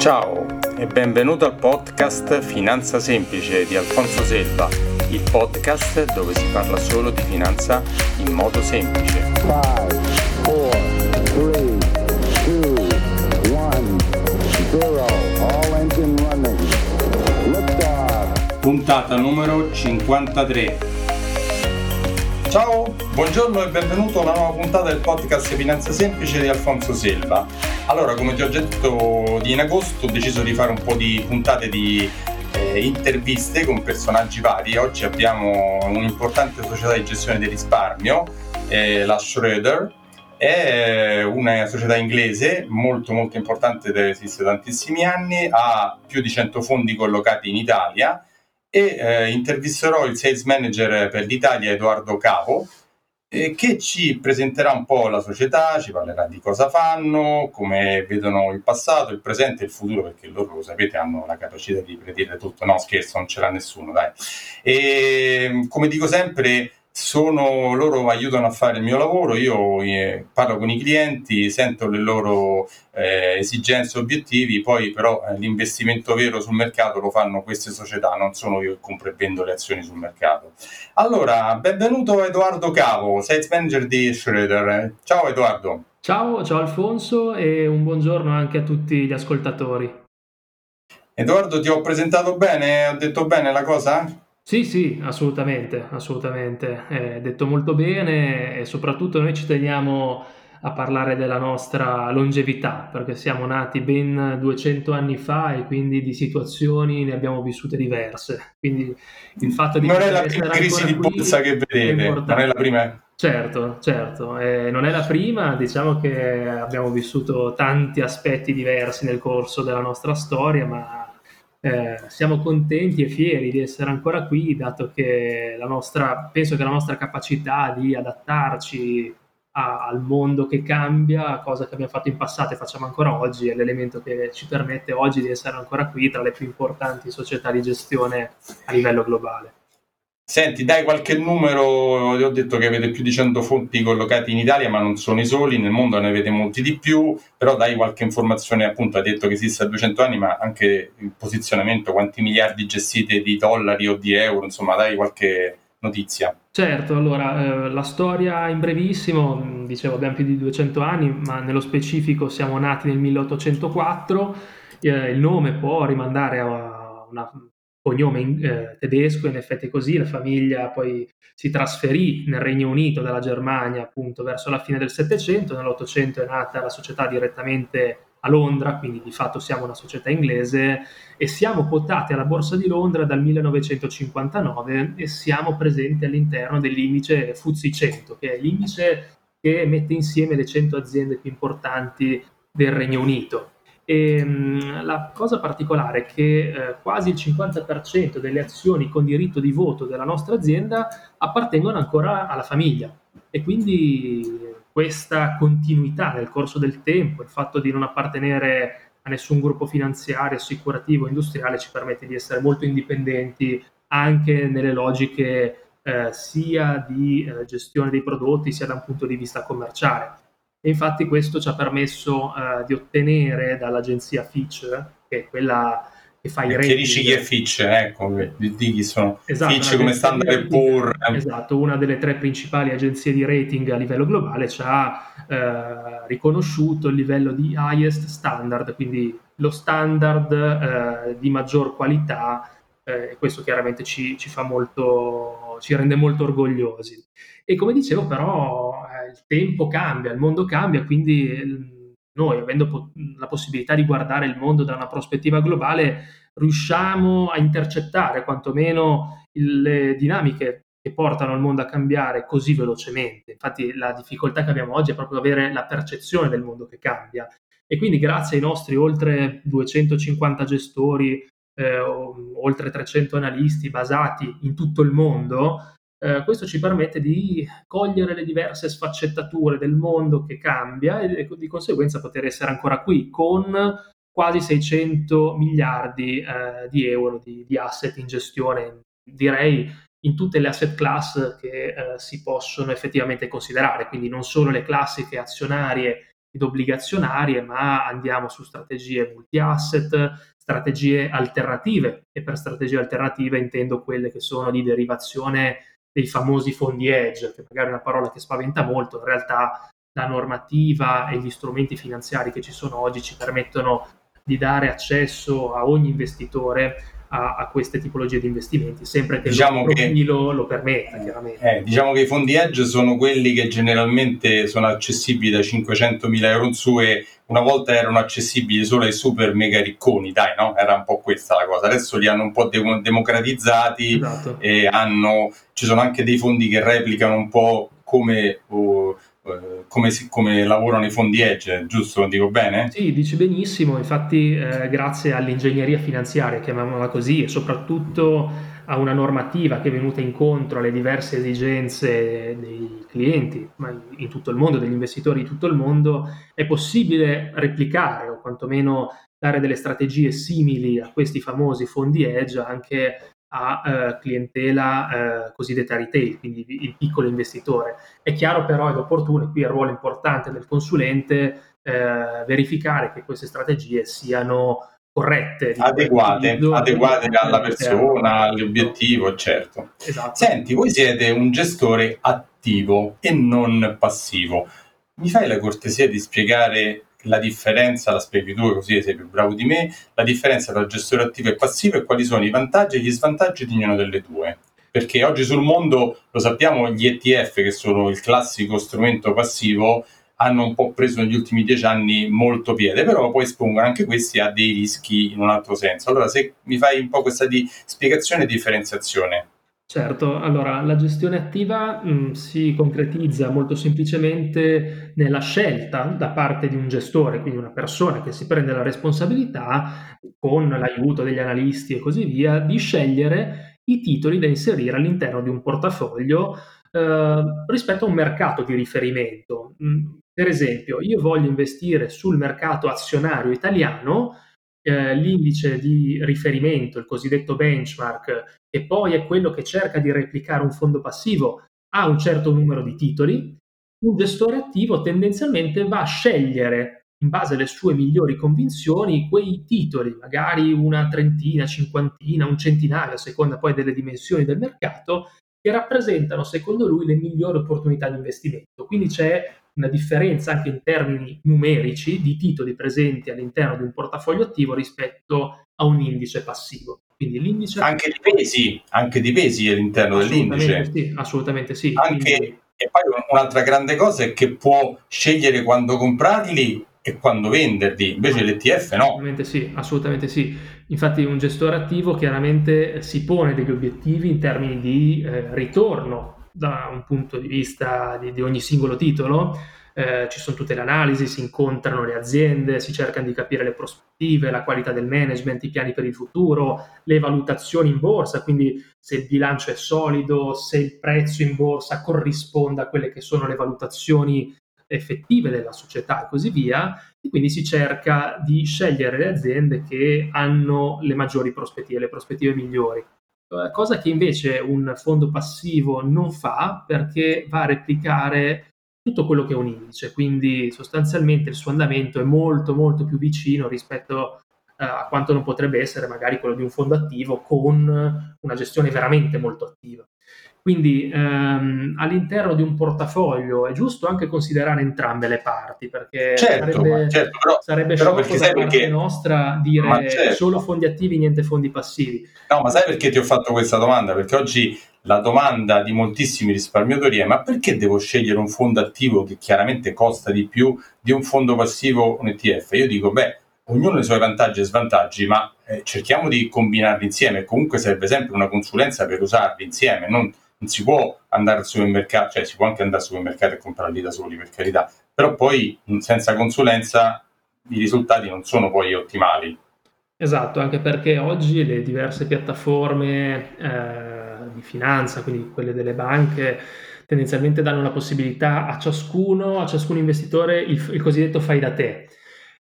Ciao e benvenuto al podcast Finanza Semplice di Alfonso Selva, il podcast dove si parla solo di finanza in modo semplice. Five, four, three, two, one, zero. All engine running. Puntata numero 53. Ciao, buongiorno e benvenuto a una nuova puntata del podcast Finanza Semplice di Alfonso Selva. Allora, come ti ho già detto in agosto, ho deciso di fare un po' di puntate di eh, interviste con personaggi vari. Oggi abbiamo un'importante società di gestione del risparmio, eh, la Schroeder, è una società inglese molto molto importante, esiste da tantissimi anni, ha più di 100 fondi collocati in Italia e eh, intervisterò il sales manager per l'Italia Edoardo Capo eh, che ci presenterà un po' la società, ci parlerà di cosa fanno, come vedono il passato, il presente e il futuro, perché loro lo sapete hanno la capacità di predire tutto. No, scherzo, non ce l'ha nessuno, dai. E come dico sempre, sono, loro aiutano a fare il mio lavoro, io eh, parlo con i clienti, sento le loro eh, esigenze e obiettivi, poi però eh, l'investimento vero sul mercato lo fanno queste società, non sono io che compro e vendo le azioni sul mercato. Allora, benvenuto Edoardo Cavo, Sales Manager di Schroeder. Ciao Edoardo. Ciao, ciao Alfonso e un buongiorno anche a tutti gli ascoltatori. Edoardo, ti ho presentato bene? Ho detto bene la cosa? Sì, sì, assolutamente, assolutamente. È detto molto bene e soprattutto noi ci teniamo a parlare della nostra longevità, perché siamo nati ben 200 anni fa e quindi di situazioni ne abbiamo vissute diverse. Quindi il fatto di non è la prima crisi di borsa che vedete, non è la prima. Certo, certo, eh, non è la prima, diciamo che abbiamo vissuto tanti aspetti diversi nel corso della nostra storia, ma eh, siamo contenti e fieri di essere ancora qui, dato che la nostra, penso che la nostra capacità di adattarci a, al mondo che cambia, cosa che abbiamo fatto in passato e facciamo ancora oggi, è l'elemento che ci permette oggi di essere ancora qui tra le più importanti società di gestione a livello globale. Senti, dai qualche numero, ti ho detto che avete più di 100 fonti collocati in Italia, ma non sono i soli, nel mondo ne avete molti di più, però dai qualche informazione, appunto, hai detto che esiste da 200 anni, ma anche il posizionamento, quanti miliardi gestite di dollari o di euro, insomma, dai qualche notizia. Certo, allora, eh, la storia in brevissimo, dicevo, abbiamo più di 200 anni, ma nello specifico siamo nati nel 1804, eh, il nome può rimandare a una cognome in, eh, tedesco, in effetti è così, la famiglia poi si trasferì nel Regno Unito dalla Germania appunto verso la fine del Settecento, nell'Ottocento è nata la società direttamente a Londra, quindi di fatto siamo una società inglese e siamo quotati alla Borsa di Londra dal 1959 e siamo presenti all'interno dell'indice FTSE 100, che è l'indice che mette insieme le 100 aziende più importanti del Regno Unito. E, mh, la cosa particolare è che eh, quasi il 50% delle azioni con diritto di voto della nostra azienda appartengono ancora alla famiglia e quindi questa continuità nel corso del tempo, il fatto di non appartenere a nessun gruppo finanziario, assicurativo, industriale ci permette di essere molto indipendenti anche nelle logiche eh, sia di eh, gestione dei prodotti sia da un punto di vista commerciale. E infatti questo ci ha permesso uh, di ottenere dall'agenzia Fitch, che è quella che fa i rating. Chiarisci chi è Fitch, ecco, di chi sono esatto, Fitch come Standard Poor. Esatto, una delle tre principali agenzie di rating a livello globale ci ha uh, riconosciuto il livello di highest standard, quindi lo standard uh, di maggior qualità e questo chiaramente ci, ci, fa molto, ci rende molto orgogliosi. E come dicevo però il tempo cambia, il mondo cambia, quindi noi avendo po- la possibilità di guardare il mondo da una prospettiva globale riusciamo a intercettare quantomeno le dinamiche che portano il mondo a cambiare così velocemente. Infatti la difficoltà che abbiamo oggi è proprio avere la percezione del mondo che cambia. E quindi grazie ai nostri oltre 250 gestori, eh, oltre 300 analisti basati in tutto il mondo, eh, questo ci permette di cogliere le diverse sfaccettature del mondo che cambia e, di conseguenza poter essere ancora qui con quasi 600 miliardi eh, di euro di, di, asset in gestione, direi in tutte le asset class che eh, si possono effettivamente considerare, quindi non solo le classiche azionarie ed obbligazionarie, ma andiamo su strategie multi-asset, strategie alternative. E per strategie alternative intendo quelle che sono di derivazione dei famosi fondi edge, che magari è una parola che spaventa molto, in realtà la normativa e gli strumenti finanziari che ci sono oggi ci permettono di dare accesso a ogni investitore a, a, queste tipologie di investimenti, sempre che diciamo il profilo che, lo permetta, chiaramente. Eh, diciamo che i fondi edge sono quelli che generalmente sono accessibili da 500.000 euro in su e una volta erano accessibili solo ai super mega ricconi, dai, no? Era un po' questa la cosa. Adesso li hanno un po' de- democratizzati esatto. e hanno, ci sono anche dei fondi che replicano un po' come... Eh, come, si, come, lavorano i fondi edge, giusto? Dico bene? Sì, dici benissimo, infatti eh, grazie all'ingegneria finanziaria, chiamiamola così, e soprattutto a una normativa che è venuta incontro alle diverse esigenze dei clienti, ma in tutto il mondo, degli investitori di tutto il mondo, è possibile replicare o quantomeno dare delle strategie simili a questi famosi fondi edge anche a eh, clientela eh, cosiddetta retail, quindi il piccolo investitore. È chiaro però ed opportuno, e qui è il ruolo importante del consulente, eh, verificare che queste strategie siano corrette, adeguate, adeguate alla persona, all'obiettivo, certo. Esatto. Senti, voi siete un gestore attivo e non passivo. Mi fai la cortesia di spiegare la differenza, la spieghi tu così sei più bravo di me, la differenza tra gestore attivo e passivo e quali sono i vantaggi e gli svantaggi di ognuna delle due. Perché oggi sul mondo, lo sappiamo, gli ETF, che sono il classico strumento passivo, hanno un po' preso negli ultimi dieci anni molto piede, però poi espongono anche questi a dei rischi in un altro senso. Allora, se mi fai un po' questa di spiegazione e differenziazione. Certo, allora la gestione attiva mh, mm, si concretizza molto semplicemente nella scelta da parte di un gestore, quindi una persona che si prende la responsabilità con l'aiuto degli analisti e così via, di scegliere i titoli da inserire all'interno di un portafoglio eh, rispetto a un mercato di riferimento. Mm, per esempio, io voglio investire sul mercato azionario italiano, eh, l'indice di riferimento, il cosiddetto benchmark, che poi è quello che cerca di replicare un fondo passivo, ha un certo numero di titoli, un gestore attivo tendenzialmente va a scegliere in base alle sue migliori convinzioni quei titoli, magari una trentina, cinquantina, un centinaio, a seconda poi delle dimensioni del mercato, che rappresentano secondo lui le migliori opportunità di investimento. Quindi c'è una differenza anche in termini numerici di titoli presenti all'interno di un portafoglio attivo rispetto a un indice passivo. Quindi l'indice anche di pesi, anche di pesi all'interno dell'indice. Sì, assolutamente sì. Anche, Quindi... E poi un'altra grande cosa è che può scegliere quando comprarli e quando venderli, invece l'ETF no. Assolutamente sì, assolutamente sì. Infatti un gestore attivo chiaramente si pone degli obiettivi in termini di eh, ritorno da un punto di vista di, di ogni singolo titolo, eh, ci sono tutte le analisi, si incontrano le aziende, si cercano di capire le prospettive, la qualità del management, i piani per il futuro, le valutazioni in borsa, quindi se il bilancio è solido, se il prezzo in borsa corrisponde a quelle che sono le valutazioni effettive della società e così via, e quindi si cerca di scegliere le aziende che hanno le maggiori prospettive, le prospettive migliori. Eh, cosa che invece un fondo passivo non fa perché va a replicare tutto quello che è un indice, quindi sostanzialmente il suo andamento è molto molto più vicino rispetto eh, a quanto non potrebbe essere magari quello di un fondo attivo con una gestione veramente molto attiva. Quindi ehm, all'interno di un portafoglio è giusto anche considerare entrambe le parti, perché certo, sarebbe, certo, però, sarebbe però sciocco da parte perché... nostra dire certo. solo fondi attivi, niente fondi passivi. No, ma sai perché ti ho fatto questa domanda? Perché oggi la domanda di moltissimi risparmiatori è ma perché devo scegliere un fondo attivo che chiaramente costa di più di un fondo passivo, un ETF? Io dico, beh, ognuno ha i suoi vantaggi e svantaggi, ma eh, cerchiamo di combinarli insieme. Comunque serve sempre una consulenza per usarli insieme, non non si può andare al supermercato, cioè si può anche andare al supermercato e comprarli da soli, per carità, però poi senza consulenza i risultati non sono poi ottimali. Esatto, anche perché oggi le diverse piattaforme eh, di finanza, quindi quelle delle banche, tendenzialmente danno la possibilità a ciascuno, a ciascun investitore, il, il cosiddetto fai da te.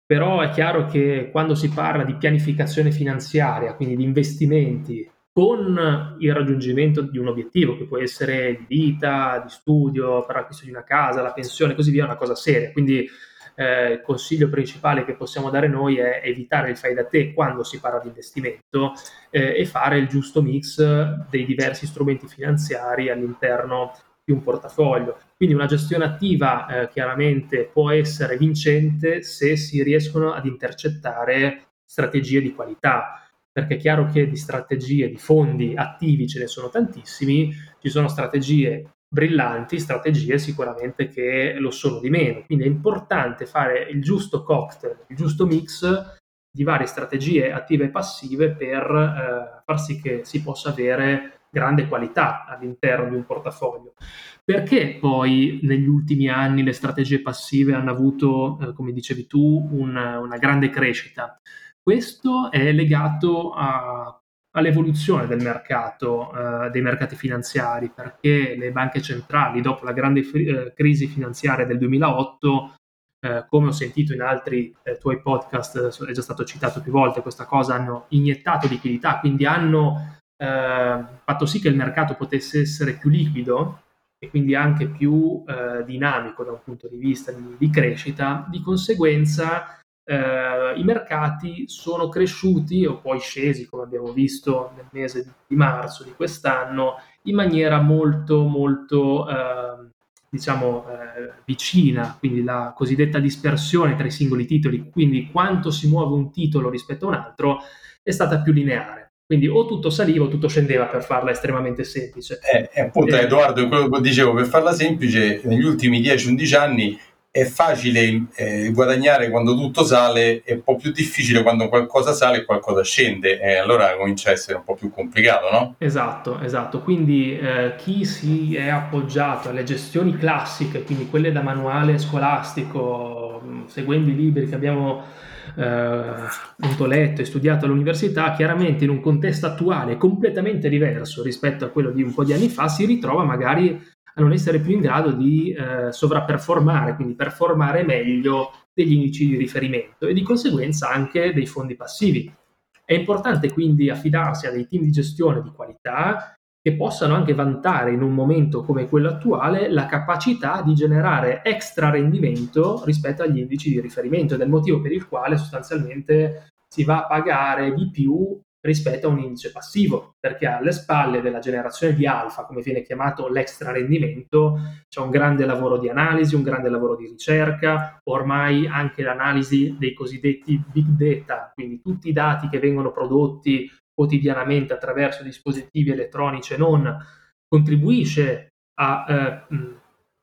Però è chiaro che quando si parla di pianificazione finanziaria, quindi di investimenti con il raggiungimento di un obiettivo che può essere di vita, di studio, per l'acquisto di una casa, la pensione, così via, è una cosa seria. Quindi eh, il consiglio principale che possiamo dare noi è evitare il fai da te quando si parla di investimento eh, e fare il giusto mix dei diversi strumenti finanziari all'interno di un portafoglio. Quindi una gestione attiva eh, chiaramente può essere vincente se si riescono ad intercettare strategie di qualità, perché è chiaro che di strategie, di fondi attivi ce ne sono tantissimi, ci sono strategie brillanti, strategie sicuramente che lo sono di meno. Quindi è importante fare il giusto cocktail, il giusto mix di varie strategie attive e passive per eh, far sì che si possa avere grande qualità all'interno di un portafoglio. Perché poi negli ultimi anni le strategie passive hanno avuto, eh, come dicevi tu, una, una grande crescita? Questo è legato a, all'evoluzione del mercato, eh, dei mercati finanziari, perché le banche centrali, dopo la grande eh, crisi finanziaria del 2008, eh, come ho sentito in altri eh, tuoi podcast, è già stato citato più volte questa cosa, hanno iniettato liquidità, quindi hanno eh, fatto sì che il mercato potesse essere più liquido e quindi anche più dinamico da un punto di vista di, di crescita, di conseguenza eh, i mercati sono cresciuti o poi scesi, come abbiamo visto nel mese di, marzo di quest'anno, in maniera molto, molto eh, diciamo eh, vicina, quindi la cosiddetta dispersione tra i singoli titoli, quindi quanto si muove un titolo rispetto a un altro, è stata più lineare. Quindi o tutto saliva o tutto scendeva per farla estremamente semplice. Eh, appunto, eh, Edoardo, quello che dicevo, per farla semplice, negli ultimi 10-11 anni è facile eh, guadagnare quando tutto sale, è un po' più difficile quando qualcosa sale e qualcosa scende, e allora comincia a essere un po' più complicato, no? Esatto, esatto. Quindi eh, chi si è appoggiato alle gestioni classiche, quindi quelle da manuale scolastico, mm, seguendo i libri che abbiamo eh, letto e studiato all'università, chiaramente in un contesto attuale completamente diverso rispetto a quello di un po' di anni fa, si ritrova magari a non essere più in grado di eh, sovrapperformare, quindi performare meglio degli indici di riferimento e di conseguenza anche dei fondi passivi. È importante quindi affidarsi a dei team di gestione di qualità che possano anche vantare in un momento come quello attuale la capacità di generare extra rendimento rispetto agli indici di riferimento ed è il motivo per il quale sostanzialmente si va a pagare di più rispetto a un indice passivo, perché alle spalle della generazione di alfa, come viene chiamato l'extra rendimento, c'è un grande lavoro di analisi, un grande lavoro di ricerca, ormai anche l'analisi dei cosiddetti big data, quindi tutti i dati che vengono prodotti quotidianamente attraverso dispositivi elettronici e non, contribuisce a eh,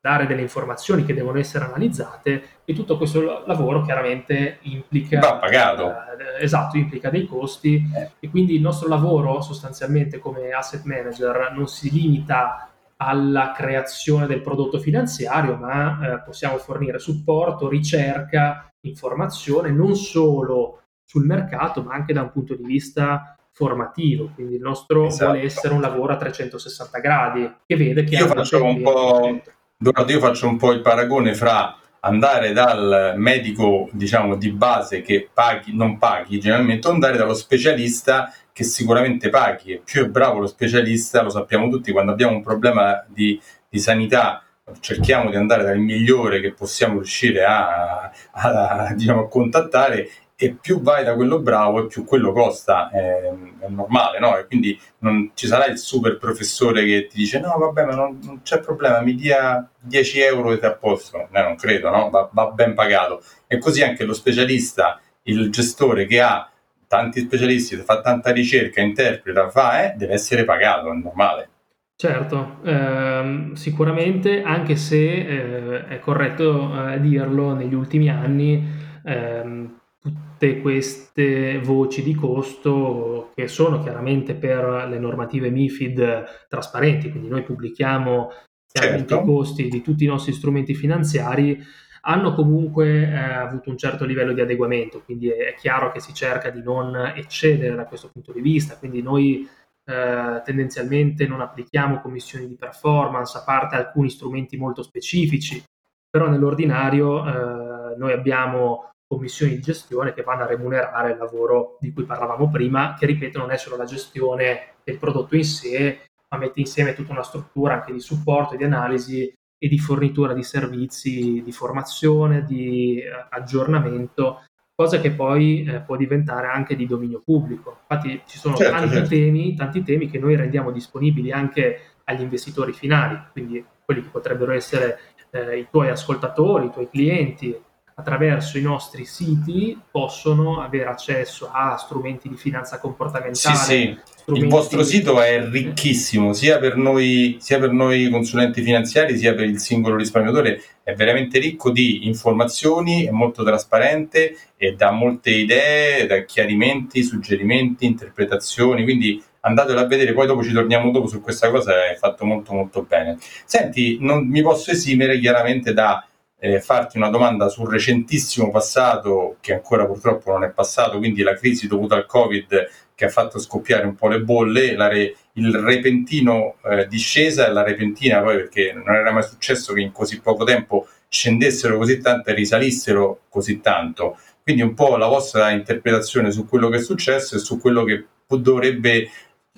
dare delle informazioni che devono essere analizzate e tutto questo lavoro chiaramente implica, Va pagato. Eh, esatto, implica dei costi eh. e quindi il nostro lavoro sostanzialmente come asset manager non si limita alla creazione del prodotto finanziario, ma eh, possiamo fornire supporto, ricerca, informazione non solo sul mercato, ma anche da un punto di vista formativo, quindi il nostro esatto. vuole essere un lavoro a 360 gradi che vede che io faccio un po' Dorado, io faccio un po' il paragone fra andare dal medico, diciamo, di base che paghi, non paghi generalmente, o andare dallo specialista che sicuramente paghi. E più è bravo lo specialista, lo sappiamo tutti, quando abbiamo un problema di, di sanità cerchiamo di andare dal migliore che possiamo riuscire a, a, a, diciamo, a contattare e più vai da quello bravo e più quello costa, è, è normale, no? E quindi non ci sarà il super professore che ti dice no vabbè ma non, non c'è problema, mi dia 10 euro e ti a posto, no, non credo, no? Va, va, ben pagato. E così anche lo specialista, il gestore che ha tanti specialisti, fa tanta ricerca, interpreta, fa, eh, deve essere pagato, è normale. Certo, ehm, sicuramente anche se eh, è corretto eh, dirlo, negli ultimi anni ehm, tutte queste voci di costo che sono chiaramente per le normative MIFID trasparenti, quindi noi pubblichiamo certo. i costi di tutti i nostri strumenti finanziari, hanno comunque eh, avuto un certo livello di adeguamento, quindi è, chiaro che si cerca di non eccedere da questo punto di vista, quindi noi eh, tendenzialmente non applichiamo commissioni di performance, a parte alcuni strumenti molto specifici, però nell'ordinario eh, noi abbiamo commissioni di gestione che vanno a remunerare il lavoro di cui parlavamo prima, che ripeto non è solo la gestione del prodotto in sé, ma mette insieme tutta una struttura anche di supporto di analisi e di fornitura di servizi di formazione, di eh, aggiornamento, cosa che poi eh, può diventare anche di dominio pubblico. Infatti ci sono certo, tanti, certo. Temi, tanti temi che noi rendiamo disponibili anche agli investitori finali, quindi quelli che potrebbero essere eh, i tuoi ascoltatori, i tuoi clienti, attraverso i nostri siti possono avere accesso a strumenti di finanza comportamentale. Sì, sì. Il vostro sito è ricchissimo sia per, noi, sia per noi consulenti finanziari sia per il singolo risparmiatore. È veramente ricco di informazioni, è molto trasparente e dà molte idee, dà chiarimenti, suggerimenti, interpretazioni. Quindi andatelo a vedere, poi dopo ci torniamo dopo su questa cosa, è fatto molto molto bene. Senti, non mi posso esimere chiaramente da eh, farti una domanda sul recentissimo passato, che ancora purtroppo non è passato, quindi la crisi dovuta al Covid che ha fatto scoppiare un po' le bolle, re, il repentino eh, discesa e la repentina poi perché non era mai successo che in così poco tempo scendessero così tanto e risalissero così tanto. Quindi un po' la vostra interpretazione su quello che è successo e su quello che dovrebbe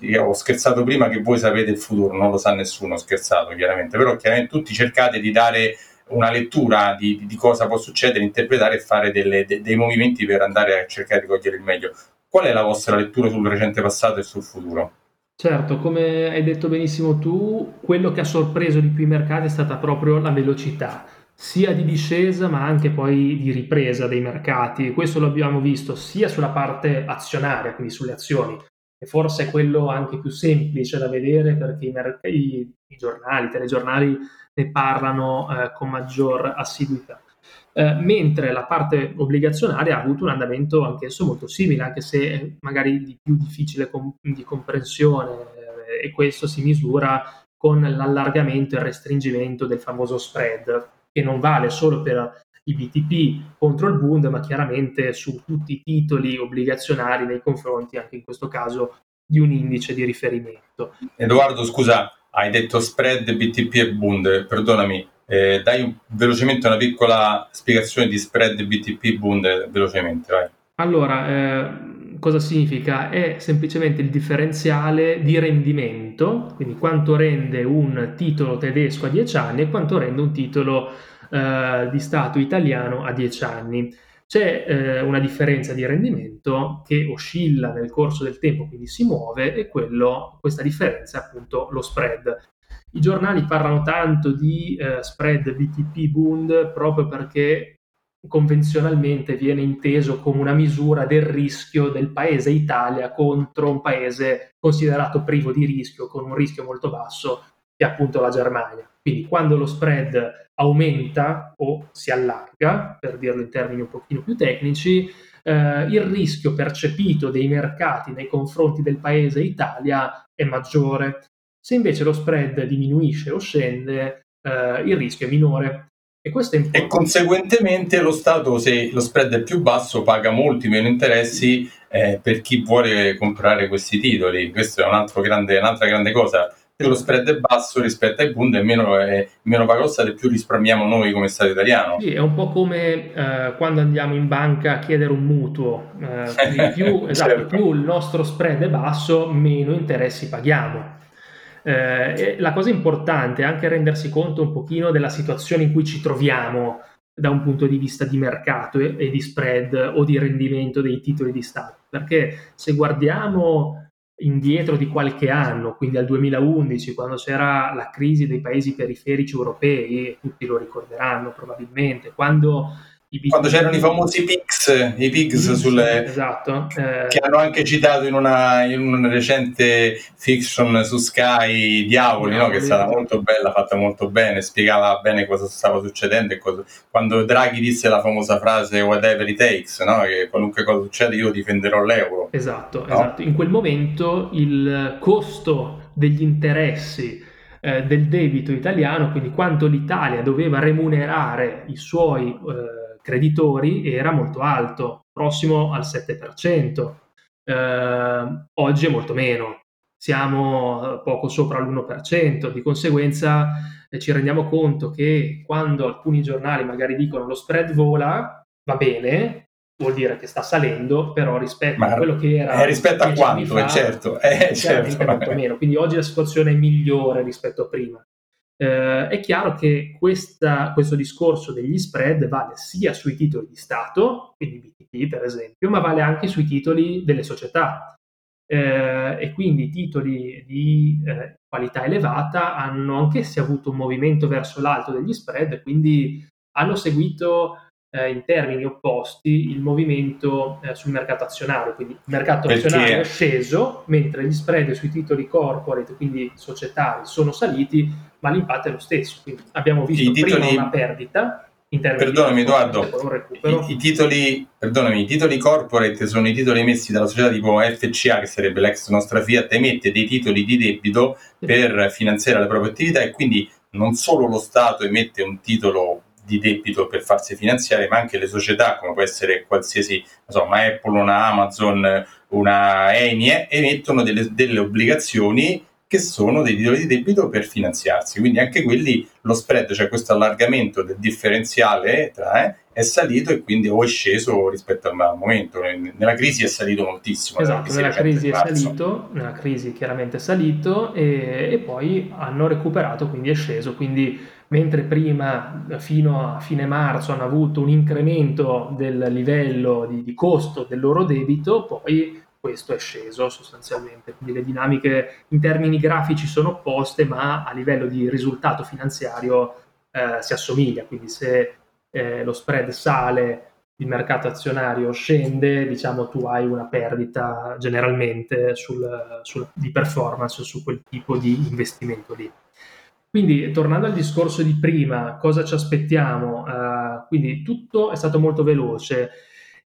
io ho scherzato prima che voi sapete il futuro, non lo sa nessuno, ho scherzato chiaramente, però chiaramente tutti cercate di dare una lettura di, di, cosa può succedere, interpretare e fare delle, de, dei movimenti per andare a cercare di cogliere il meglio. Qual è la vostra lettura sul recente passato e sul futuro? Certo, come hai detto benissimo tu, quello che ha sorpreso di più i mercati è stata proprio la velocità, sia di discesa ma anche poi di ripresa dei mercati. Questo lo abbiamo visto sia sulla parte azionaria, quindi sulle azioni, e forse è quello anche più semplice da vedere perché i, mer- i, i giornali, i telegiornali ne parlano eh, con maggior assiduità. Eh, mentre la parte obbligazionaria ha avuto un andamento anch'esso molto simile, anche se magari di più difficile com- di comprensione, eh, e questo si misura con l'allargamento e il restringimento del famoso spread, che non vale solo per i BTP contro il Bund, ma chiaramente su tutti i titoli obbligazionari nei confronti, anche in questo caso, di un indice di riferimento. Edoardo, scusa, hai detto spread, BTP e Bund, perdonami, eh, dai velocemente una piccola spiegazione di spread, BTP e Bund, velocemente, vai. Allora, eh, cosa significa? È semplicemente il differenziale di rendimento, quindi quanto rende un titolo tedesco a 10 anni e quanto rende un titolo eh, di Stato italiano a 10 anni c'è eh, una differenza di rendimento che oscilla nel corso del tempo, quindi si muove, e quello, questa differenza è appunto lo spread. I giornali parlano tanto di eh, spread BTP Bund proprio perché convenzionalmente viene inteso come una misura del rischio del paese Italia contro un paese considerato privo di rischio, con un rischio molto basso, che è appunto la Germania. Quindi quando lo spread aumenta o si allarga, per dirlo in termini un pochino più tecnici, eh, il rischio percepito dei mercati nei confronti del paese Italia è maggiore. Se invece lo spread diminuisce o scende, eh, il rischio è minore. E, questo è e conseguentemente lo Stato, se lo spread è più basso, paga molti meno interessi eh, per chi vuole comprare questi titoli. Questa è un grande, un'altra grande cosa più lo spread è basso rispetto ai Bund e meno, è, meno paga lo Stato e più risparmiamo noi come Stato italiano. Sì, è un po' come eh, quando andiamo in banca a chiedere un mutuo, eh, più, esatto, certo. più il nostro spread è basso, meno interessi paghiamo. Eh, la cosa importante è anche rendersi conto un pochino della situazione in cui ci troviamo da un punto di vista di mercato e, e di spread o di rendimento dei titoli di Stato, perché se guardiamo indietro di qualche anno, quindi al 2011, quando c'era la crisi dei paesi periferici europei, tutti lo ricorderanno probabilmente, quando quando c'erano i famosi PIGS, i PIGS sulle, esatto, eh, che hanno anche citato in una, in una, recente fiction su Sky Diavoli, no? che è stata molto bella, fatta molto bene, spiegava bene cosa stava succedendo e cosa, quando Draghi disse la famosa frase whatever it takes, no? che qualunque cosa succeda io difenderò l'euro. Esatto, no? esatto. In quel momento il costo degli interessi eh, del debito italiano, quindi quanto l'Italia doveva remunerare i suoi eh, creditori era molto alto, prossimo al 7%. Eh, oggi è molto meno, siamo poco sopra l'1%, di conseguenza eh, ci rendiamo conto che quando alcuni giornali magari dicono lo spread vola, va bene, vuol dire che sta salendo, però rispetto Ma a quello che era... Eh, rispetto a quanto, fa, certo, eh, certo. molto meno. Quindi oggi la situazione è migliore rispetto a prima. Eh, è chiaro che questa, questo discorso degli spread vale sia sui titoli di Stato, quindi BTP per esempio, ma vale anche sui titoli delle società. Eh, e quindi titoli di eh, qualità elevata hanno anch'essi avuto un movimento verso l'alto degli spread, quindi hanno seguito eh, in termini opposti il movimento eh, sul mercato azionario, quindi il mercato Perché? azionario è sceso, mentre gli spread sui titoli corporate, quindi societari, sono saliti, ma l'impatto è lo stesso. Quindi abbiamo visto titoli... prima una perdita in termini perdonami, di Edoardo, i, i, titoli, perdonami, i titoli corporate sono i titoli emessi dalla società tipo FCA, che sarebbe l'ex nostra Fiat, emette dei titoli di debito per finanziare la propria attività e quindi non solo lo Stato emette un titolo di debito per farsi finanziare, ma anche le società, come può essere qualsiasi, insomma, Apple, una Amazon, una Enie, emettono delle, delle obbligazioni che sono dei titoli di debito per finanziarsi. Quindi anche quelli, lo spread, cioè questo allargamento del differenziale tra, eh, è salito e quindi o è sceso rispetto al momento. Nella crisi è salito moltissimo. Esatto, nella crisi è salito, nella crisi chiaramente è salito e, e poi hanno recuperato, quindi è sceso. Quindi mentre prima fino a fine marzo hanno avuto un incremento del livello di, di costo del loro debito, poi questo è sceso sostanzialmente. Quindi le dinamiche in termini grafici sono opposte, ma a livello di risultato finanziario eh, si assomiglia. Quindi se eh, lo spread sale, il mercato azionario scende, diciamo tu hai una perdita generalmente sul, sul, di performance su quel tipo di investimento lì. Quindi, tornando al discorso di prima, cosa ci aspettiamo? Uh, quindi tutto è stato molto veloce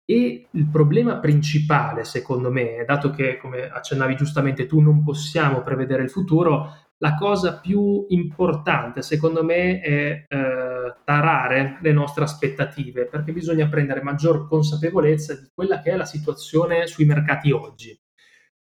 e il problema principale, secondo me, dato che, come accennavi giustamente tu, non possiamo prevedere il futuro, la cosa più importante, secondo me, è uh, tarare le nostre aspettative, perché bisogna prendere maggior consapevolezza di quella che è la situazione sui mercati oggi.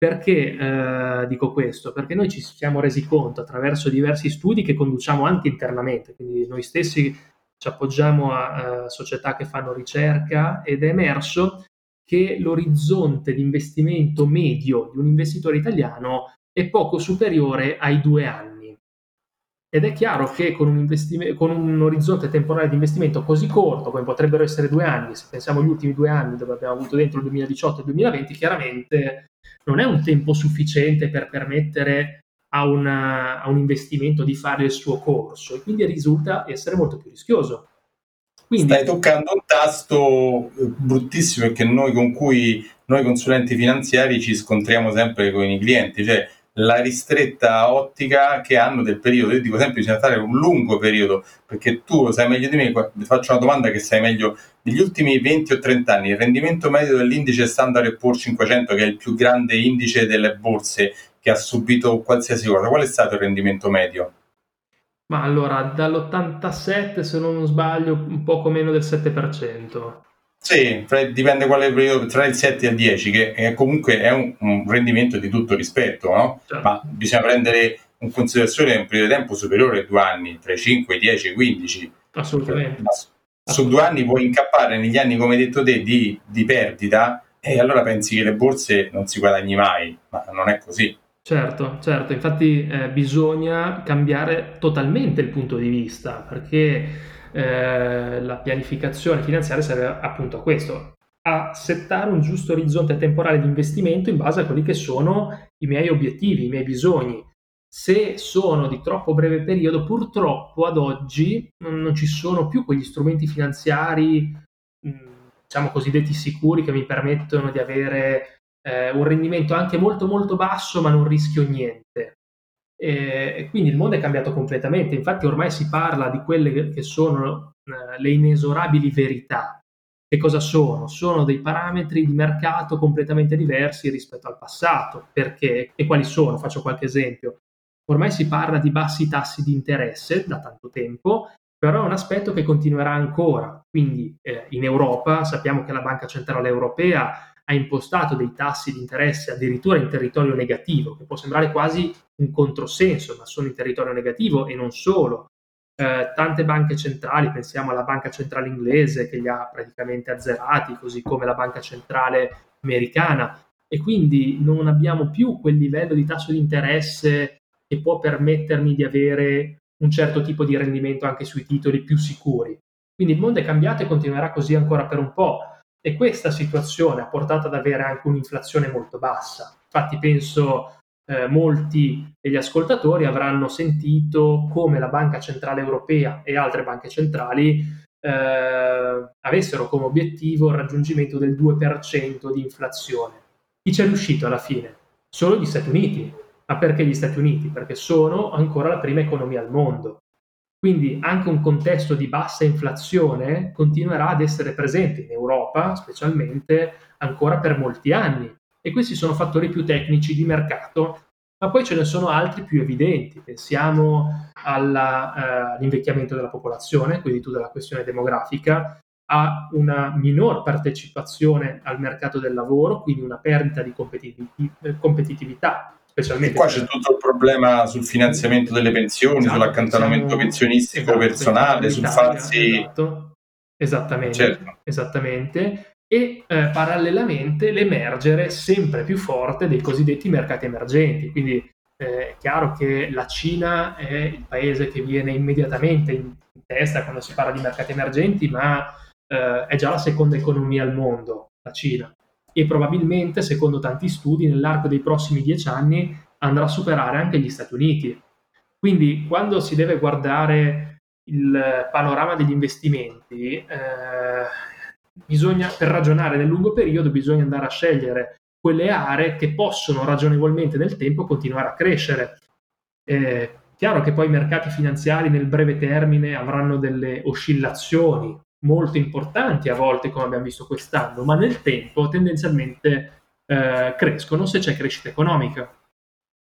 Perché eh, dico questo? Perché noi ci siamo resi conto attraverso diversi studi che conduciamo anche internamente, quindi noi stessi ci appoggiamo a, a società che fanno ricerca ed è emerso che l'orizzonte di investimento medio di un investitore italiano è poco superiore ai due anni. Ed è chiaro che con un, investime- con un, orizzonte temporale di investimento così corto, come potrebbero essere due anni, se pensiamo agli ultimi due anni dove abbiamo avuto dentro il 2018 e il 2020, chiaramente non è un tempo sufficiente per permettere a, una, a un investimento di fare il suo corso e quindi risulta essere molto più rischioso. Quindi, Stai toccando un tasto eh, bruttissimo che noi con cui noi consulenti finanziari ci scontriamo sempre con i clienti, cioè la ristretta ottica che hanno del periodo. Io dico sempre bisogna fare un lungo periodo, perché tu sai meglio di me, ti faccio una domanda che sai meglio, negli ultimi 20 o 30 anni il rendimento medio dell'indice Standard Poor's 500, che è il più grande indice delle borse che ha subito qualsiasi cosa, qual è stato il rendimento medio? Ma allora, dall'87, se non sbaglio, un poco meno del 7%. Sì, dipende quale periodo, tra il 7 e il 10, che è comunque è un, un, rendimento di tutto rispetto, no? Certo. Ma bisogna prendere in considerazione un periodo di tempo superiore a due anni, tra i 5, i 10 e i 15. Assolutamente. Ma su due anni puoi incappare negli anni, come hai detto te, di, di perdita e allora pensi che le borse non si guadagni mai, ma non è così. Certo, certo, infatti eh, bisogna cambiare totalmente il punto di vista perché eh, la pianificazione finanziaria serve appunto a questo, a settare un giusto orizzonte temporale di investimento in base a quelli che sono i miei obiettivi, i miei bisogni. Se sono di troppo breve periodo, purtroppo ad oggi non ci sono più quegli strumenti finanziari, diciamo cosiddetti sicuri, che mi permettono di avere eh, un rendimento anche molto molto basso, ma non rischio niente. E, quindi il mondo è cambiato completamente, infatti ormai si parla di quelle che sono eh, le inesorabili verità. Che cosa sono? Sono dei parametri di mercato completamente diversi rispetto al passato. Perché? E quali sono? Faccio qualche esempio. Ormai si parla di bassi tassi di interesse da tanto tempo, però è un aspetto che continuerà ancora. Quindi eh, in Europa sappiamo che la Banca Centrale Europea ha impostato dei tassi di interesse addirittura in territorio negativo, che può sembrare quasi un controsenso, ma sono in territorio negativo e non solo. Eh, tante banche centrali, pensiamo alla banca centrale inglese che li ha praticamente azzerati, così come la banca centrale americana, e quindi non abbiamo più quel livello di tasso di interesse che può permettermi di avere un certo tipo di rendimento anche sui titoli più sicuri. Quindi il mondo è cambiato e continuerà così ancora per un po'. E questa situazione ha portato ad avere anche un'inflazione molto bassa. Infatti penso eh, molti degli ascoltatori avranno sentito come la Banca Centrale Europea e altre banche centrali eh, avessero come obiettivo il raggiungimento del 2% di inflazione. Chi ci è riuscito alla fine? Solo gli Stati Uniti. Ma perché gli Stati Uniti? Perché sono ancora la prima economia al mondo. Quindi anche un contesto di bassa inflazione continuerà ad essere presente in Europa, specialmente ancora per molti anni. E questi sono fattori più tecnici di mercato, ma poi ce ne sono altri più evidenti. Pensiamo alla, eh, all'invecchiamento della popolazione, quindi tutta la questione demografica, a una minor partecipazione al mercato del lavoro, quindi una perdita di competitività specialmente. E qua c'è tutto il problema sul finanziamento delle pensioni, esatto, sull'accantonamento siamo... pensionistico esatto, personale, sul farsi... Esatto. Esattamente, certo. esattamente. E eh, parallelamente l'emergere sempre più forte dei cosiddetti mercati emergenti. Quindi eh, è chiaro che la Cina è il paese che viene immediatamente in, in testa quando si parla di mercati emergenti, ma eh, è già la seconda economia al mondo, la Cina e probabilmente, secondo tanti studi, nell'arco dei prossimi dieci anni andrà a superare anche gli Stati Uniti. Quindi quando si deve guardare il panorama degli investimenti, eh, bisogna, per ragionare nel lungo periodo bisogna andare a scegliere quelle aree che possono ragionevolmente nel tempo continuare a crescere. È chiaro che poi i mercati finanziari nel breve termine avranno delle oscillazioni molto importanti a volte, come abbiamo visto quest'anno, ma nel tempo tendenzialmente eh, crescono se c'è crescita economica.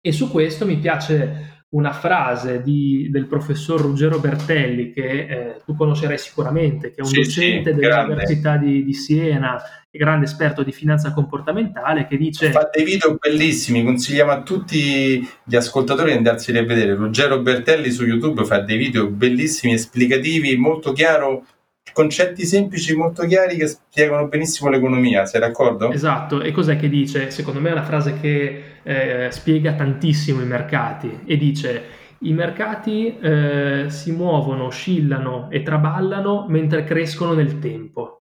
E su questo mi piace una frase di, del professor Ruggero Bertelli, che eh, tu conoscerai sicuramente, che è un sì, docente sì, dell'Università di, di, Siena, grande esperto di finanza comportamentale, che dice... Fa dei video bellissimi, consigliamo a tutti gli ascoltatori di andarseli a vedere. Ruggero Bertelli su YouTube fa dei video bellissimi, esplicativi, molto chiaro concetti semplici, molto chiari che spiegano benissimo l'economia, sei d'accordo? Esatto, e cos'è che dice? Secondo me è una frase che eh, spiega tantissimo i mercati e dice i mercati eh, si muovono, oscillano e traballano mentre crescono nel tempo.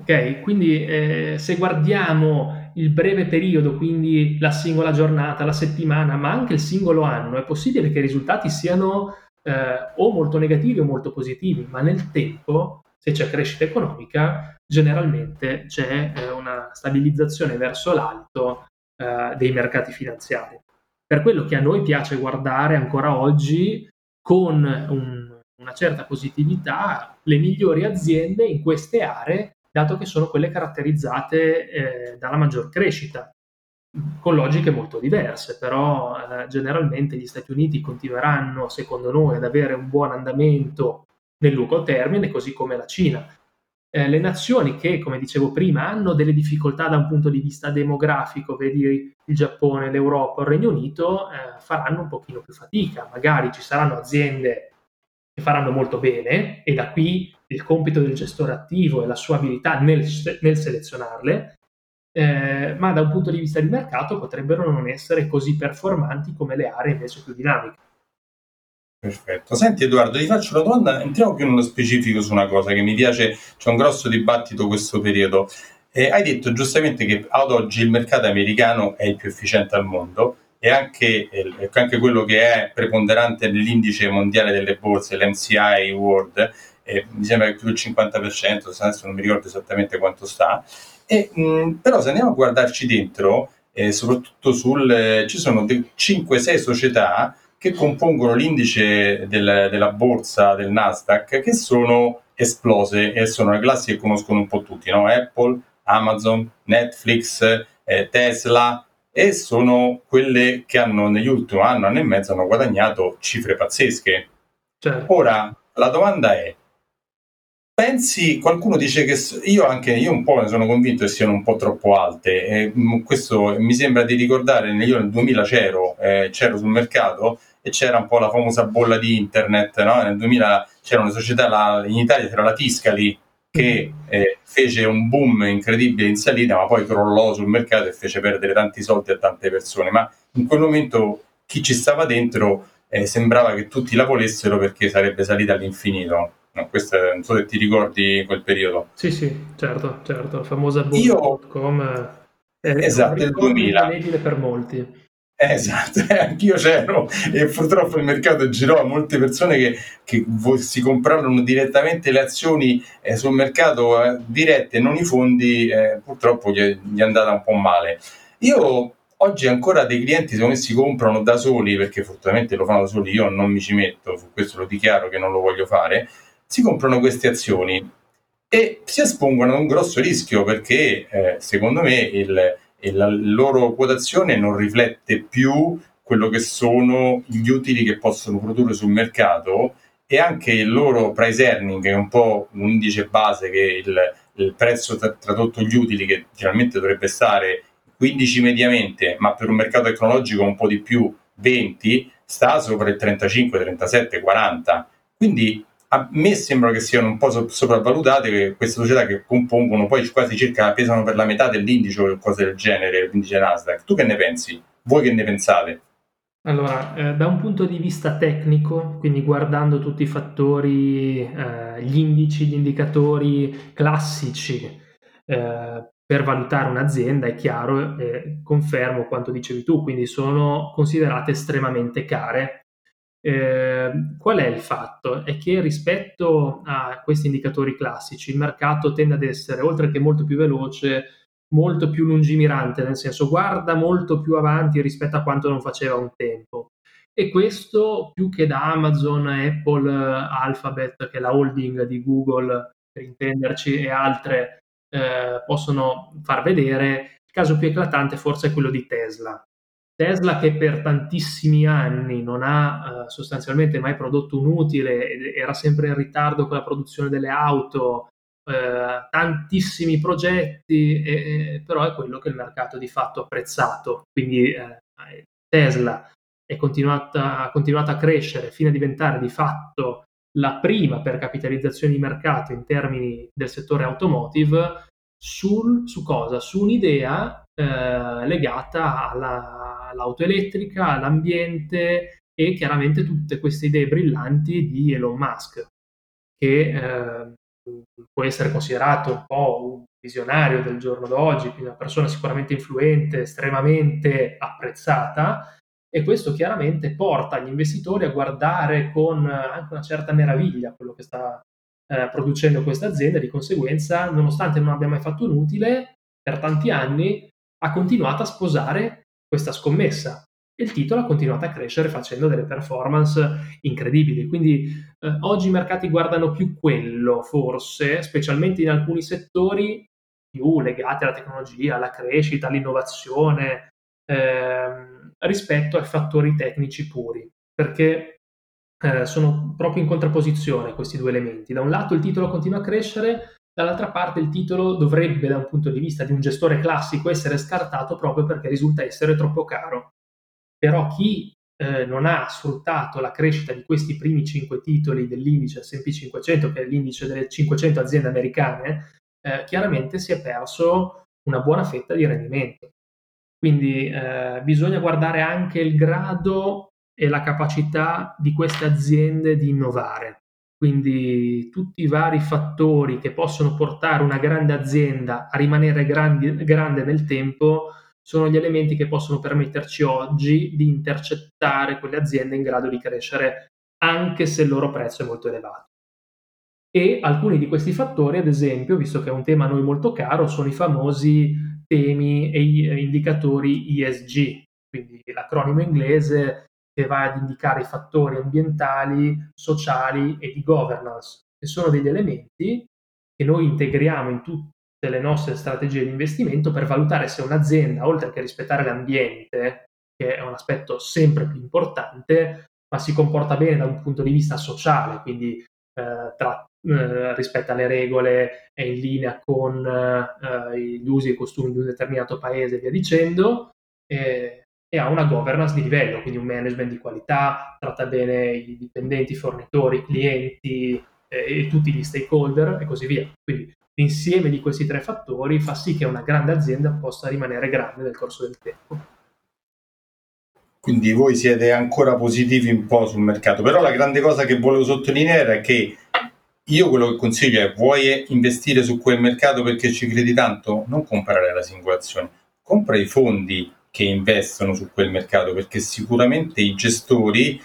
Ok, quindi eh, se guardiamo il breve periodo, quindi la singola giornata, la settimana, ma anche il singolo anno, è possibile che i risultati siano eh, o molto negativi o molto positivi, ma nel tempo, se c'è crescita economica, generalmente c'è eh, una stabilizzazione verso l'alto eh, dei mercati finanziari. Per quello che a noi piace guardare ancora oggi con un, una certa positività le migliori aziende in queste aree, dato che sono quelle caratterizzate eh, dalla maggior crescita con logiche molto diverse, però eh, generalmente gli Stati Uniti continueranno, secondo noi, ad avere un buon andamento nel lungo termine, così come la Cina. Eh, le nazioni che, come dicevo prima, hanno delle difficoltà da un punto di vista demografico, vedi il Giappone, l'Europa, il Regno Unito, eh, faranno un pochino più fatica. Magari ci saranno aziende che faranno molto bene e da qui il compito del gestore attivo e la sua abilità nel, nel selezionarle, eh, ma da un punto di vista di mercato potrebbero non essere così performanti come le aree invece più dinamiche. Perfetto. Senti Edoardo, ti faccio una domanda, entriamo più nello specifico su una cosa che mi piace, c'è un grosso dibattito questo periodo. Eh, hai detto giustamente che ad oggi il mercato americano è il più efficiente al mondo e anche, eh, anche quello che è preponderante nell'indice mondiale delle borse, l'MCI World, eh, mi sembra che più del 50%, adesso non mi ricordo esattamente quanto sta, e, mh, però se andiamo a guardarci dentro, eh, soprattutto sul, ci sono 5-6 società che compongono l'indice del, della borsa del Nasdaq che sono esplose e sono le classi che conoscono un po' tutti, no? Apple, Amazon, Netflix, eh, Tesla e sono quelle che hanno negli ultimi anno, anno e mezzo hanno guadagnato cifre pazzesche. Certo. Ora, la domanda è, pensi, qualcuno dice che io anche io un po' ne sono convinto che siano un po' troppo alte. E mm, questo mi sembra di ricordare, io nel 2000 c'ero, eh, c'ero sul mercato e c'era un po' la famosa bolla di internet, no? nel 2000 c'era una società, la, in Italia c'era la Tiscali che eh, fece un boom incredibile in salita, ma poi crollò sul mercato e fece perdere tanti soldi a tante persone. Ma in quel momento chi ci stava dentro eh, sembrava che tutti la volessero perché sarebbe salita all'infinito. No, questo è, non so se ti ricordi quel periodo. Sì, sì, certo, certo, la famosa boom.com è esatto, del 2000. per molti. Esatto, anch'io c'ero e purtroppo il mercato girò a molte persone che, che si comprarono direttamente le azioni eh, sul mercato eh, dirette, non i fondi, eh, purtroppo gli è, gli è andata un po' male. Io oggi ancora dei clienti secondo me si comprano da soli perché fortunatamente lo fanno da soli, io non mi ci metto, su questo lo dichiaro che non lo voglio fare, si comprano queste azioni e si espongono a un grosso rischio perché eh, secondo me il, la loro quotazione non riflette più quello che sono gli utili che possono produrre sul mercato e anche il loro price earning, che è un po' un indice base che il, il prezzo tra, tradotto gli utili, che generalmente dovrebbe stare 15 mediamente, ma per un mercato tecnologico un po' di più 20, sta sopra il 35, 37, 40. Quindi a me sembra che siano un po' sopravvalutate che queste società che compongono poi quasi circa pesano per la metà dell'indice o cose del genere, l'indice Nasdaq. Tu che ne pensi? Voi che ne pensate? Allora, eh, da un punto di vista tecnico, quindi guardando tutti i fattori, eh, gli indici, gli indicatori classici eh, per valutare un'azienda, è chiaro, e confermo quanto dicevi tu, quindi sono considerate estremamente care eh, qual è il fatto? È che rispetto a questi indicatori classici il mercato tende ad essere, oltre che molto più veloce, molto più lungimirante, nel senso guarda molto più avanti rispetto a quanto non faceva un tempo. E questo più che da Amazon, Apple, Alphabet, che è la holding di Google, per intenderci, e altre eh, possono far vedere, il caso più eclatante forse è quello di Tesla. Tesla che per tantissimi anni non ha eh, sostanzialmente mai prodotto un utile, era sempre in ritardo con la produzione delle auto, eh, tantissimi progetti, e, però è quello che il mercato di fatto ha apprezzato. Quindi eh, Tesla è continuata, ha a crescere fino a diventare di fatto la prima per capitalizzazione di mercato in termini del settore automotive sul, su cosa? Su un'idea eh, legata alla, all'auto elettrica, all'ambiente e chiaramente tutte queste idee brillanti di Elon Musk, che eh, può essere considerato un po' un visionario del giorno d'oggi, quindi una persona sicuramente influente, estremamente apprezzata, e questo chiaramente porta gli investitori a guardare con anche una certa meraviglia quello che sta eh, producendo questa azienda, di conseguenza, nonostante non abbia mai fatto un utile, per tanti anni ha continuato a sposare questa scommessa e il titolo ha continuato a crescere facendo delle performance incredibili. Quindi eh, oggi i mercati guardano più quello, forse, specialmente in alcuni settori più legati alla tecnologia, alla crescita, all'innovazione, ehm, rispetto ai fattori tecnici puri, perché eh, sono proprio in contrapposizione questi due elementi. Da un lato il titolo continua a crescere, Dall'altra parte il titolo dovrebbe, da un punto di vista di un gestore classico, essere scartato proprio perché risulta essere troppo caro. Però chi eh, non ha sfruttato la crescita di questi primi cinque titoli dell'indice S&P 500, che è l'indice delle 500 aziende americane, eh, chiaramente si è perso una buona fetta di rendimento. Quindi eh, bisogna guardare anche il grado e la capacità di queste aziende di innovare. Quindi tutti i vari fattori che possono portare una grande azienda a rimanere grandi, grande nel tempo sono gli elementi che possono permetterci oggi di intercettare quelle aziende in grado di crescere anche se il loro prezzo è molto elevato. E alcuni di questi fattori, ad esempio, visto che è un tema a noi molto caro, sono i famosi temi e indicatori ESG, quindi l'acronimo inglese che va ad indicare i fattori ambientali, sociali e di governance, che sono degli elementi che noi integriamo in tutte le nostre strategie di investimento per valutare se un'azienda, oltre che rispettare l'ambiente, che è un aspetto sempre più importante, ma si comporta bene da un punto di vista sociale, quindi eh, tra, eh, rispetta le regole, è in linea con eh, gli usi e i costumi di un determinato paese e via dicendo, eh, e ha una governance di livello, quindi un management di qualità, tratta bene i dipendenti, i fornitori, i clienti eh, e tutti gli stakeholder e così via. Quindi l'insieme di questi tre fattori fa sì che una grande azienda possa rimanere grande nel corso del tempo. Quindi voi siete ancora positivi un po' sul mercato, però la grande cosa che volevo sottolineare è che io quello che consiglio è vuoi investire su quel mercato perché ci credi tanto? Non comprare la singola compra i fondi che investono su quel mercato perché sicuramente i gestori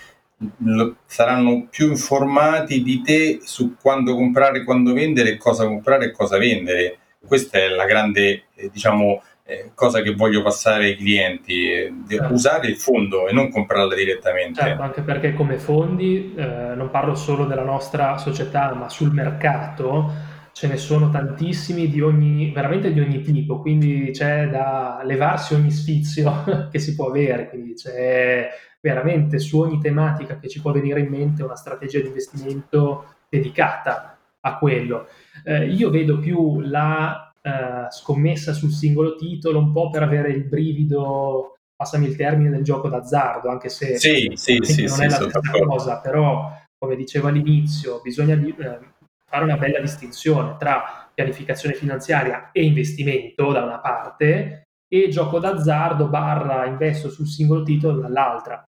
saranno più informati di te su quando comprare, quando vendere, cosa comprare e cosa vendere. Questa è la grande, eh, diciamo, eh, cosa che voglio passare ai clienti, eh, certo. usare il fondo e non comprarla direttamente. Certo, anche perché come fondi, eh, non parlo solo della nostra società, ma sul mercato ce ne sono tantissimi di ogni, veramente di ogni tipo, quindi c'è da levarsi ogni sfizio che si può avere, quindi c'è veramente su ogni tematica che ci può venire in mente una strategia di investimento dedicata a quello. Eh, io vedo più la eh, scommessa sul singolo titolo, un po' per avere il brivido, passami il termine, del gioco d'azzardo, anche se sì, sì, sì, non è la stessa cosa, però come dicevo all'inizio, bisogna eh, fare una bella distinzione tra pianificazione finanziaria e investimento da una parte e gioco d'azzardo barra investo sul singolo titolo dall'altra.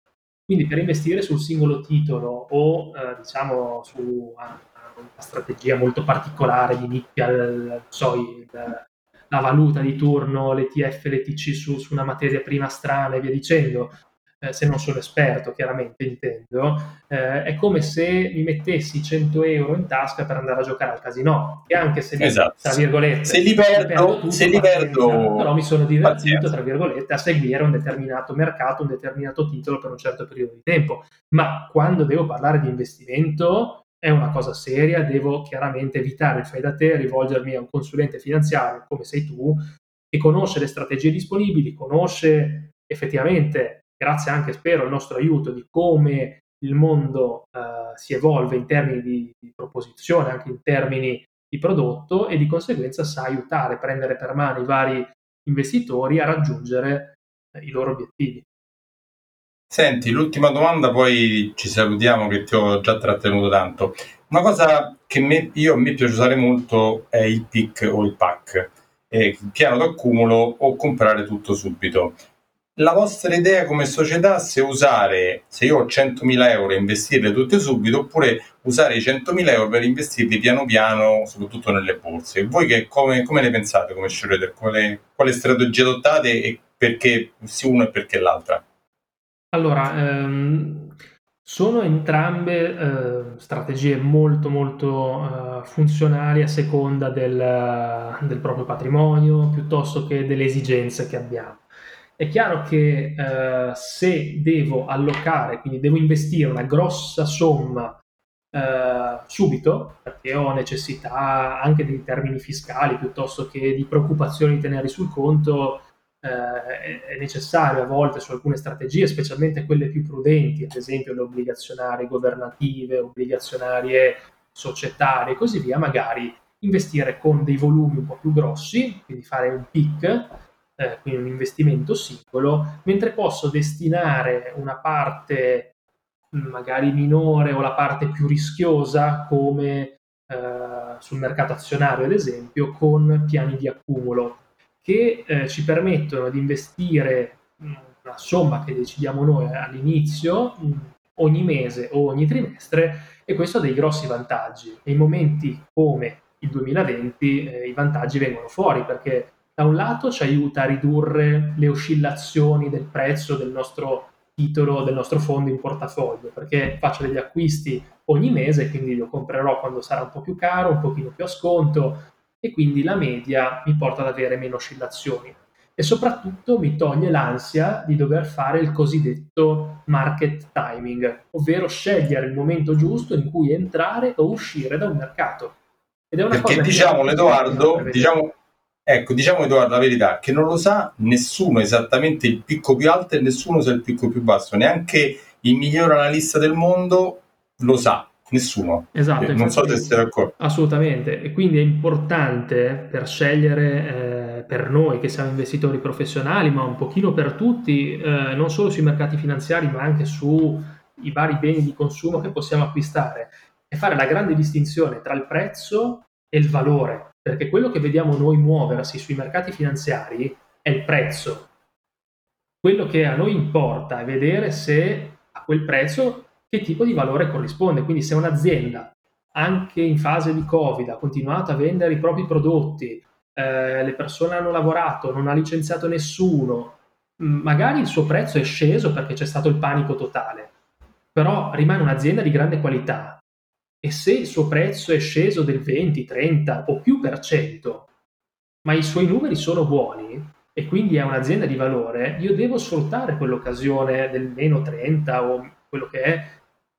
Quindi per investire sul singolo titolo o eh, diciamo su una, una strategia molto particolare di nicchia, so, la valuta di turno, l'ETF, l'ETC su, su una materia prima strana e via dicendo, eh, se non sono esperto chiaramente intendo, eh, è come se mi mettessi 100 euro in tasca per andare a giocare al casino, e anche se, esatto. tra virgolette, se li perdo, se li perdo però mi sono divertito, pazienza. tra virgolette, a seguire un determinato mercato, un determinato titolo per un certo periodo di tempo. Ma quando devo parlare di investimento, è una cosa seria, devo chiaramente evitare il fai da te, rivolgermi a un consulente finanziario come sei tu, che conosce le strategie disponibili, conosce effettivamente, grazie anche spero al nostro aiuto, di come il mondo eh, si evolve in termini di, di, proposizione, anche in termini di prodotto e di conseguenza sa aiutare, prendere per mano i vari investitori a raggiungere eh, i loro obiettivi. Senti, l'ultima domanda, poi ci salutiamo che ti ho già trattenuto tanto. Una cosa che me, io, a me piace usare molto è il PIC o il PAC, eh, piano d'accumulo o comprare tutto subito. La vostra idea come società se usare, se io ho 100.000 euro e investirle tutte subito, oppure usare i 100.000 euro per investirli piano piano, soprattutto nelle borse. Voi che, come, come ne pensate come Schroeder? Quale, quale strategia adottate e perché uno e perché l'altra? Allora, ehm, sono entrambe eh, strategie molto molto eh, funzionali a seconda del, del, proprio patrimonio piuttosto che delle esigenze che abbiamo. È chiaro che eh, se devo allocare, quindi devo investire una grossa somma eh, subito, perché ho necessità anche in termini fiscali piuttosto che di preoccupazioni di tenere sul conto, eh, è necessario a volte su alcune strategie, specialmente quelle più prudenti, ad esempio le obbligazionarie governative, obbligazionarie societarie e così via, magari investire con dei volumi un po' più grossi, quindi fare un PIC, eh, quindi un investimento singolo, mentre posso destinare una parte magari minore o la parte più rischiosa come eh, sul mercato azionario ad esempio con piani di accumulo che eh, ci permettono di investire una somma che decidiamo noi all'inizio, ogni mese o ogni trimestre, e questo ha dei grossi vantaggi. In momenti come il 2020 eh, i vantaggi vengono fuori perché da un lato ci aiuta a ridurre le oscillazioni del prezzo del nostro titolo, del nostro fondo in portafoglio, perché faccio degli acquisti ogni mese, quindi lo comprerò quando sarà un po' più caro, un pochino più a sconto, e quindi la media mi porta ad avere meno oscillazioni e soprattutto mi toglie l'ansia di dover fare il cosiddetto market timing, ovvero scegliere il momento giusto in cui entrare o uscire da un mercato. Ed è una Perché cosa diciamo, Edoardo, diciamo, ecco, diciamo Edoardo la verità, che non lo sa nessuno esattamente il picco più alto e nessuno sa il picco più basso, neanche il miglior analista del mondo lo sa nessuno. Esatto, non so se siete d'accordo. Assolutamente, e quindi è importante per scegliere eh, per noi che siamo investitori professionali, ma un pochino per tutti, eh, non solo sui mercati finanziari, ma anche sui vari beni di consumo che possiamo acquistare, è fare la grande distinzione tra il prezzo e il valore, perché quello che vediamo noi muoversi sui mercati finanziari è il prezzo. quello che a noi importa è vedere se a quel prezzo che tipo di valore corrisponde. Quindi se un'azienda anche in fase di Covid ha continuato a vendere i propri prodotti, eh, le persone hanno lavorato, non ha licenziato nessuno, magari il suo prezzo è sceso perché c'è stato il panico totale, però rimane un'azienda di grande qualità e se il suo prezzo è sceso del 20, 30 o più per cento, ma i suoi numeri sono buoni e quindi è un'azienda di valore, io devo sfruttare quell'occasione del meno 30 o quello che è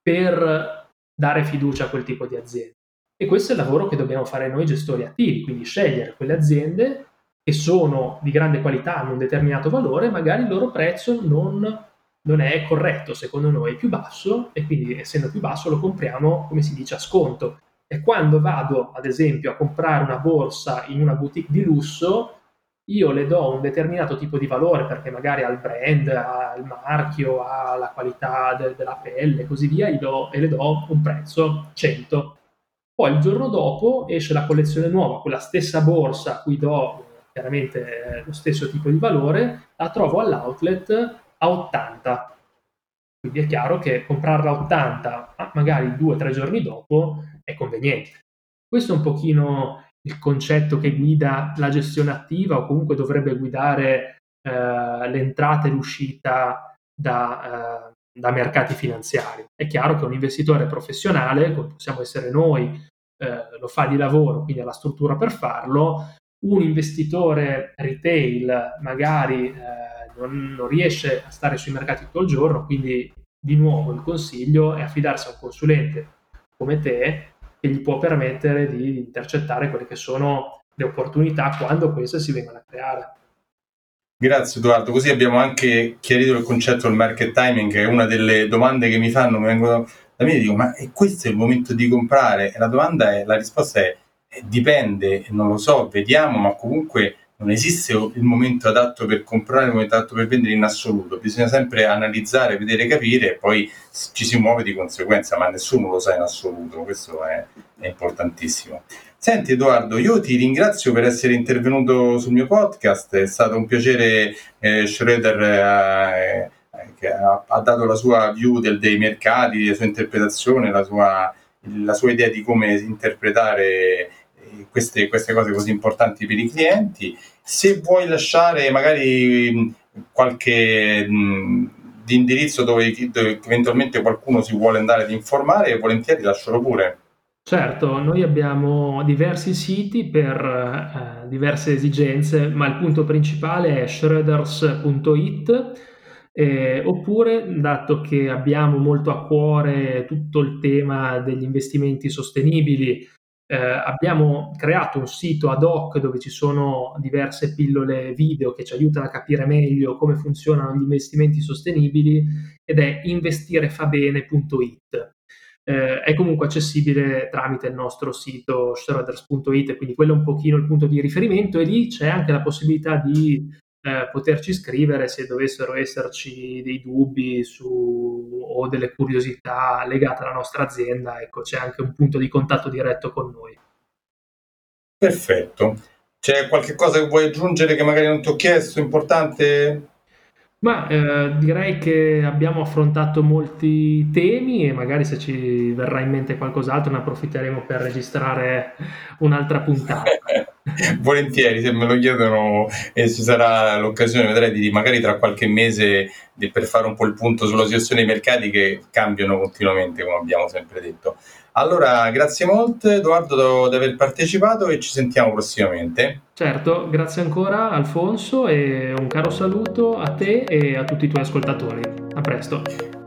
per dare fiducia a quel tipo di azienda. E questo è il lavoro che dobbiamo fare noi gestori attivi, quindi scegliere quelle aziende che sono di grande qualità, hanno un determinato valore, magari il loro prezzo non, non è corretto, secondo noi è più basso e quindi essendo più basso lo compriamo, come si dice, a sconto. E quando vado, ad esempio, a comprare una borsa in una boutique di lusso, io le do un determinato tipo di valore perché magari ha il brand, ha il marchio, ha la qualità de- della pelle e così via, do, e le do un prezzo 100. Poi il giorno dopo esce la collezione nuova, quella stessa borsa a cui do chiaramente eh, lo stesso tipo di valore, la trovo all'outlet a 80. Quindi è chiaro che comprarla a 80, magari due o tre giorni dopo, è conveniente. Questo è un pochino il concetto che guida la gestione attiva o comunque dovrebbe guidare eh, l'entrata e l'uscita da, eh, da, mercati finanziari. È chiaro che un investitore professionale, come possiamo essere noi, eh, lo fa di lavoro, quindi ha la struttura per farlo, un investitore retail magari eh, non, non riesce a stare sui mercati tutto il giorno, quindi di nuovo il consiglio è affidarsi a un consulente come te che gli può permettere di intercettare quelle che sono le opportunità quando queste si vengono a creare. Grazie Edoardo, così abbiamo anche chiarito il concetto del market timing, che è una delle domande che mi fanno, mi vengono da me e dico ma è questo il momento di comprare? E la domanda è, la risposta è eh, dipende, non lo so, vediamo, ma comunque non esiste il momento adatto per comprare, il momento adatto per vendere in assoluto, bisogna sempre analizzare, vedere, capire e poi ci si muove di conseguenza, ma nessuno lo sa in assoluto, questo è, è importantissimo. Senti Edoardo, io ti ringrazio per essere intervenuto sul mio podcast, è stato un piacere, eh, Schroeder eh, che ha, ha, dato la sua view del, dei mercati, la sua interpretazione, la sua, la sua idea di come interpretare queste, queste cose così importanti per i clienti. Se vuoi lasciare magari qualche mh, di indirizzo dove, dove, eventualmente qualcuno si vuole andare ad informare, volentieri lascialo pure. Certo, noi abbiamo diversi siti per eh, diverse esigenze, ma il punto principale è shredders.it. Eh, oppure, dato che abbiamo molto a cuore tutto il tema degli investimenti sostenibili, eh, abbiamo creato un sito ad hoc dove ci sono diverse pillole video che ci aiutano a capire meglio come funzionano gli investimenti sostenibili ed è investirefabene.it. Eh, è comunque accessibile tramite il nostro sito schroders.it, quindi quello è un pochino il punto di riferimento e lì c'è anche la possibilità di eh, poterci scrivere se dovessero esserci dei dubbi su, o delle curiosità legate alla nostra azienda, ecco, c'è anche un punto di contatto diretto con noi. Perfetto. C'è qualche cosa che vuoi aggiungere che magari non ti ho chiesto, importante? Ma eh, direi che abbiamo affrontato molti temi e magari se ci verrà in mente qualcos'altro ne approfitteremo per registrare un'altra puntata. Volentieri, se me lo chiedono e ci sarà l'occasione, vedrei di magari tra qualche mese di, per fare un po' il punto sulla situazione dei mercati che cambiano continuamente, come abbiamo sempre detto. Allora, grazie molto Edoardo di aver partecipato e ci sentiamo prossimamente. Certo, grazie ancora Alfonso e un caro saluto a te e a tutti i tuoi ascoltatori. A presto.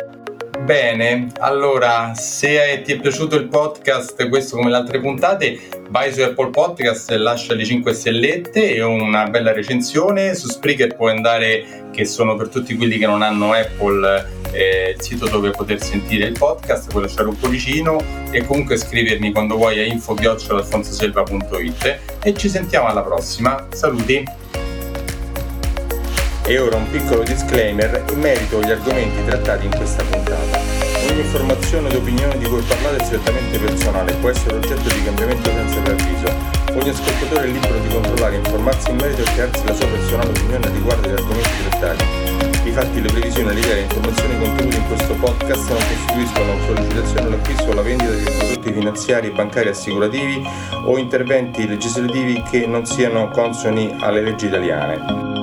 Bene, allora se ti è piaciuto il podcast, questo come le altre puntate, vai su Apple Podcast e lascia le 5 stellette e una bella recensione. Su Spreaker puoi andare, che sono per tutti quelli che non hanno Apple, eh, il sito dove poter sentire il podcast, puoi lasciare un cuoricino e comunque scrivermi quando vuoi a info-alfonsoselva.it e ci sentiamo alla prossima. Saluti! E ora un piccolo disclaimer in merito agli argomenti trattati in questa puntata. Ogni informazione ed opinione di cui parlate è strettamente personale e può essere oggetto di cambiamento senza preavviso. Ogni ascoltatore è libero di controllare, informarsi in merito e crearsi la sua personale opinione riguardo agli argomenti trattati. I fatti, le previsioni, le idee e le informazioni contenute in questo podcast non costituiscono sollecitazione all'acquisto o alla vendita di prodotti finanziari, bancari, assicurativi o interventi legislativi che non siano consoni alle leggi italiane.